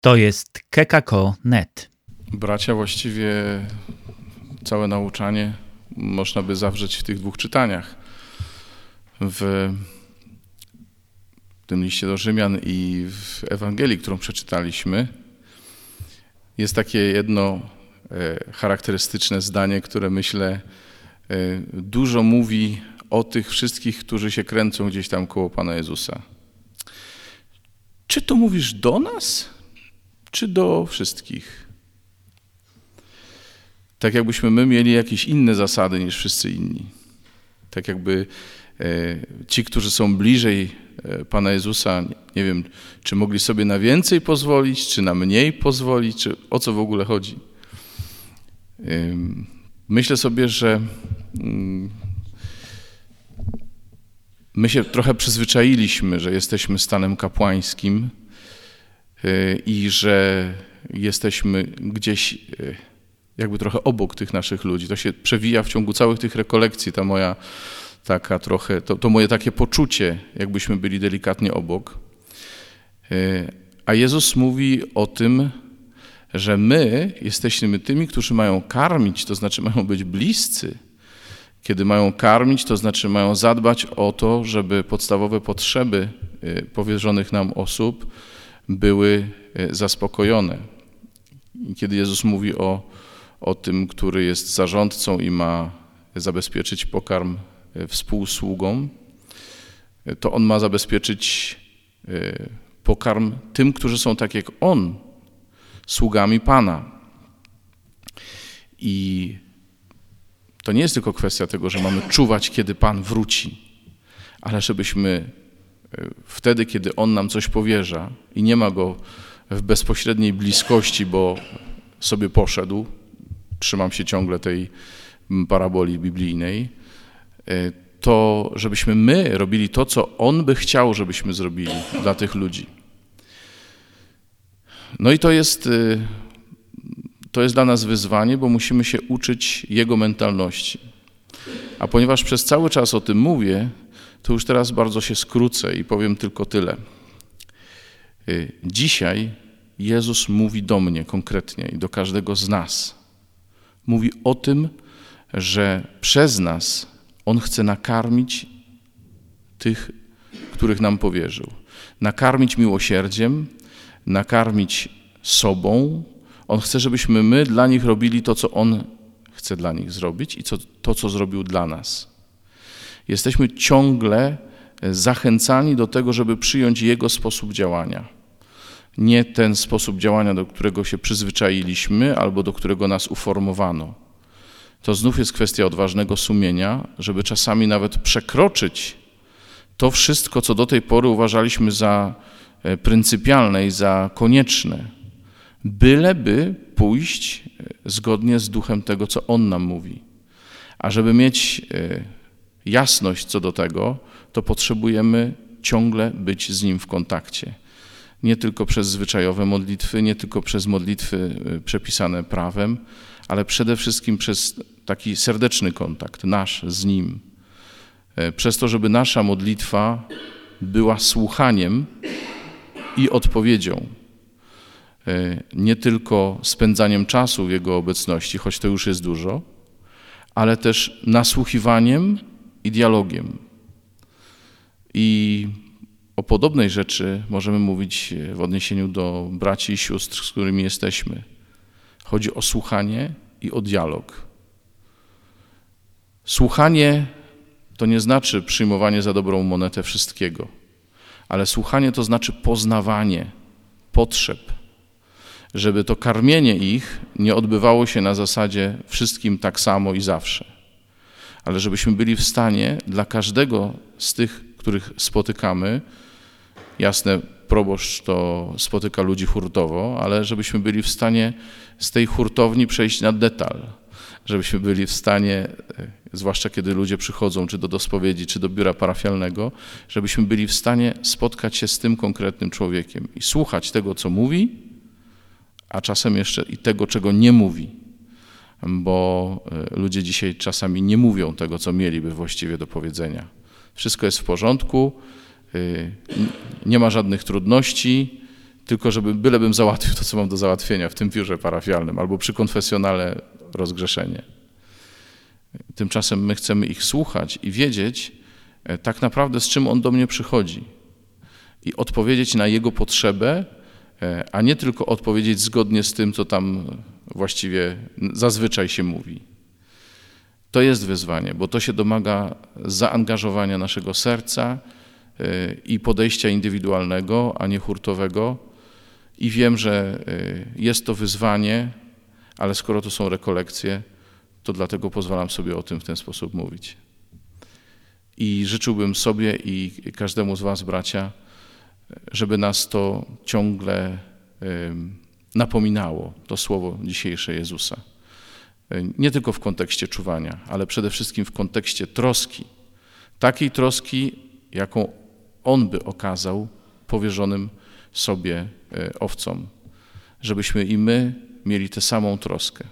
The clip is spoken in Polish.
To jest kekako.net. Bracia, właściwie całe nauczanie można by zawrzeć w tych dwóch czytaniach. W tym liście do Rzymian i w Ewangelii, którą przeczytaliśmy, jest takie jedno e, charakterystyczne zdanie, które myślę e, dużo mówi o tych wszystkich, którzy się kręcą gdzieś tam koło Pana Jezusa. Czy to mówisz do nas, czy do wszystkich? Tak jakbyśmy my mieli jakieś inne zasady niż wszyscy inni. Tak jakby e, ci, którzy są bliżej e, Pana Jezusa, nie wiem, czy mogli sobie na więcej pozwolić, czy na mniej pozwolić, czy o co w ogóle chodzi. Myślę sobie, że mm, my się trochę przyzwyczailiśmy, że jesteśmy stanem kapłańskim i że jesteśmy gdzieś y, jakby trochę obok tych naszych ludzi. To się przewija w ciągu całych tych rekolekcji, ta moja taka trochę, to, to moje takie poczucie, jakbyśmy byli delikatnie obok. Y, a Jezus mówi o tym, że my jesteśmy tymi, którzy mają karmić, to znaczy mają być bliscy kiedy mają karmić, to znaczy mają zadbać o to, żeby podstawowe potrzeby y, powierzonych nam osób były y, zaspokojone. Kiedy Jezus mówi o, o tym, który jest zarządcą i ma zabezpieczyć pokarm y, współsługom, to on ma zabezpieczyć pokarm tym, którzy są tak jak on, sługami Pana. I to nie jest tylko kwestia tego, że mamy czuwać, kiedy Pan wróci, ale żebyśmy e, wtedy, kiedy On nam coś powierza i nie ma go w bezpośredniej bliskości, bo sobie poszedł, trzymam się ciągle tej paraboli biblijnej, e, to żebyśmy my robili to, co On by chciał, żebyśmy zrobili dla tych ludzi. No i to jest e, to jest dla nas wyzwanie, bo musimy się uczyć Jego mentalności. A ponieważ przez cały czas o tym mówię, to już teraz bardzo się skrócę i powiem tylko tyle. Y, dzisiaj Jezus mówi do mnie konkretnie i do każdego z nas. Mówi o tym, że przez nas On chce nakarmić tych, których nam powierzył. Nakarmić miłosierdziem, nakarmić sobą, on chce, żebyśmy my dla nich robili to, co On chce dla nich zrobić i co, to, co zrobił dla nas. Jesteśmy ciągle zachęcani do tego, żeby przyjąć Jego sposób działania. Nie ten sposób działania, do którego się przyzwyczailiśmy albo do którego nas uformowano. To znów jest kwestia odważnego sumienia, żeby czasami nawet przekroczyć to wszystko, co do tej pory uważaliśmy za e, pryncypialne i za konieczne byleby pójść e, zgodnie z duchem tego, co On nam mówi. A żeby mieć e, jasność co do tego, to potrzebujemy ciągle być z Nim w kontakcie. Nie tylko przez zwyczajowe modlitwy, nie tylko przez modlitwy e, przepisane prawem, ale przede wszystkim przez taki serdeczny kontakt nasz z Nim. Przez to, żeby nasza modlitwa była słuchaniem i odpowiedzią E, nie tylko spędzaniem czasu w Jego obecności, choć to już jest dużo, ale też nasłuchiwaniem i dialogiem. I o podobnej rzeczy możemy mówić w odniesieniu do braci i sióstr, z którymi jesteśmy. Chodzi o słuchanie i o dialog. Słuchanie to nie znaczy przyjmowanie za dobrą monetę wszystkiego, ale słuchanie to znaczy poznawanie potrzeb, żeby to karmienie ich nie odbywało się na zasadzie wszystkim tak samo i zawsze, ale żebyśmy byli w stanie dla każdego z tych, których spotykamy, jasne, proboszcz to spotyka ludzi hurtowo, ale żebyśmy byli w stanie z tej hurtowni przejść na detal, żebyśmy byli w stanie, e, zwłaszcza kiedy ludzie przychodzą czy do dospowiedzi, czy do biura parafialnego, żebyśmy byli w stanie spotkać się z tym konkretnym człowiekiem i słuchać tego, co mówi, a czasem jeszcze i tego, czego nie mówi, bo e, ludzie dzisiaj czasami nie mówią tego, co mieliby właściwie do powiedzenia. Wszystko jest w porządku, e, nie ma żadnych trudności, tylko żeby bylebym załatwił to, co mam do załatwienia w tym biurze parafialnym albo przy konfesjonale rozgrzeszenie. Tymczasem my chcemy ich słuchać i wiedzieć e, tak naprawdę, z czym on do mnie przychodzi i odpowiedzieć na jego potrzebę, a nie tylko odpowiedzieć zgodnie z tym, co tam właściwie zazwyczaj się mówi. To jest wyzwanie, bo to się domaga zaangażowania naszego serca e, i podejścia indywidualnego, a nie hurtowego. I wiem, że jest to wyzwanie, ale skoro to są rekolekcje, to dlatego pozwalam sobie o tym w ten sposób mówić. I życzyłbym sobie i każdemu z Was, bracia, żeby nas to ciągle napominało, to słowo dzisiejsze Jezusa. Nie tylko w kontekście czuwania, ale przede wszystkim w kontekście troski. Takiej troski, jaką On by okazał powierzonym sobie e, owcom. Żebyśmy i my mieli tę samą troskę.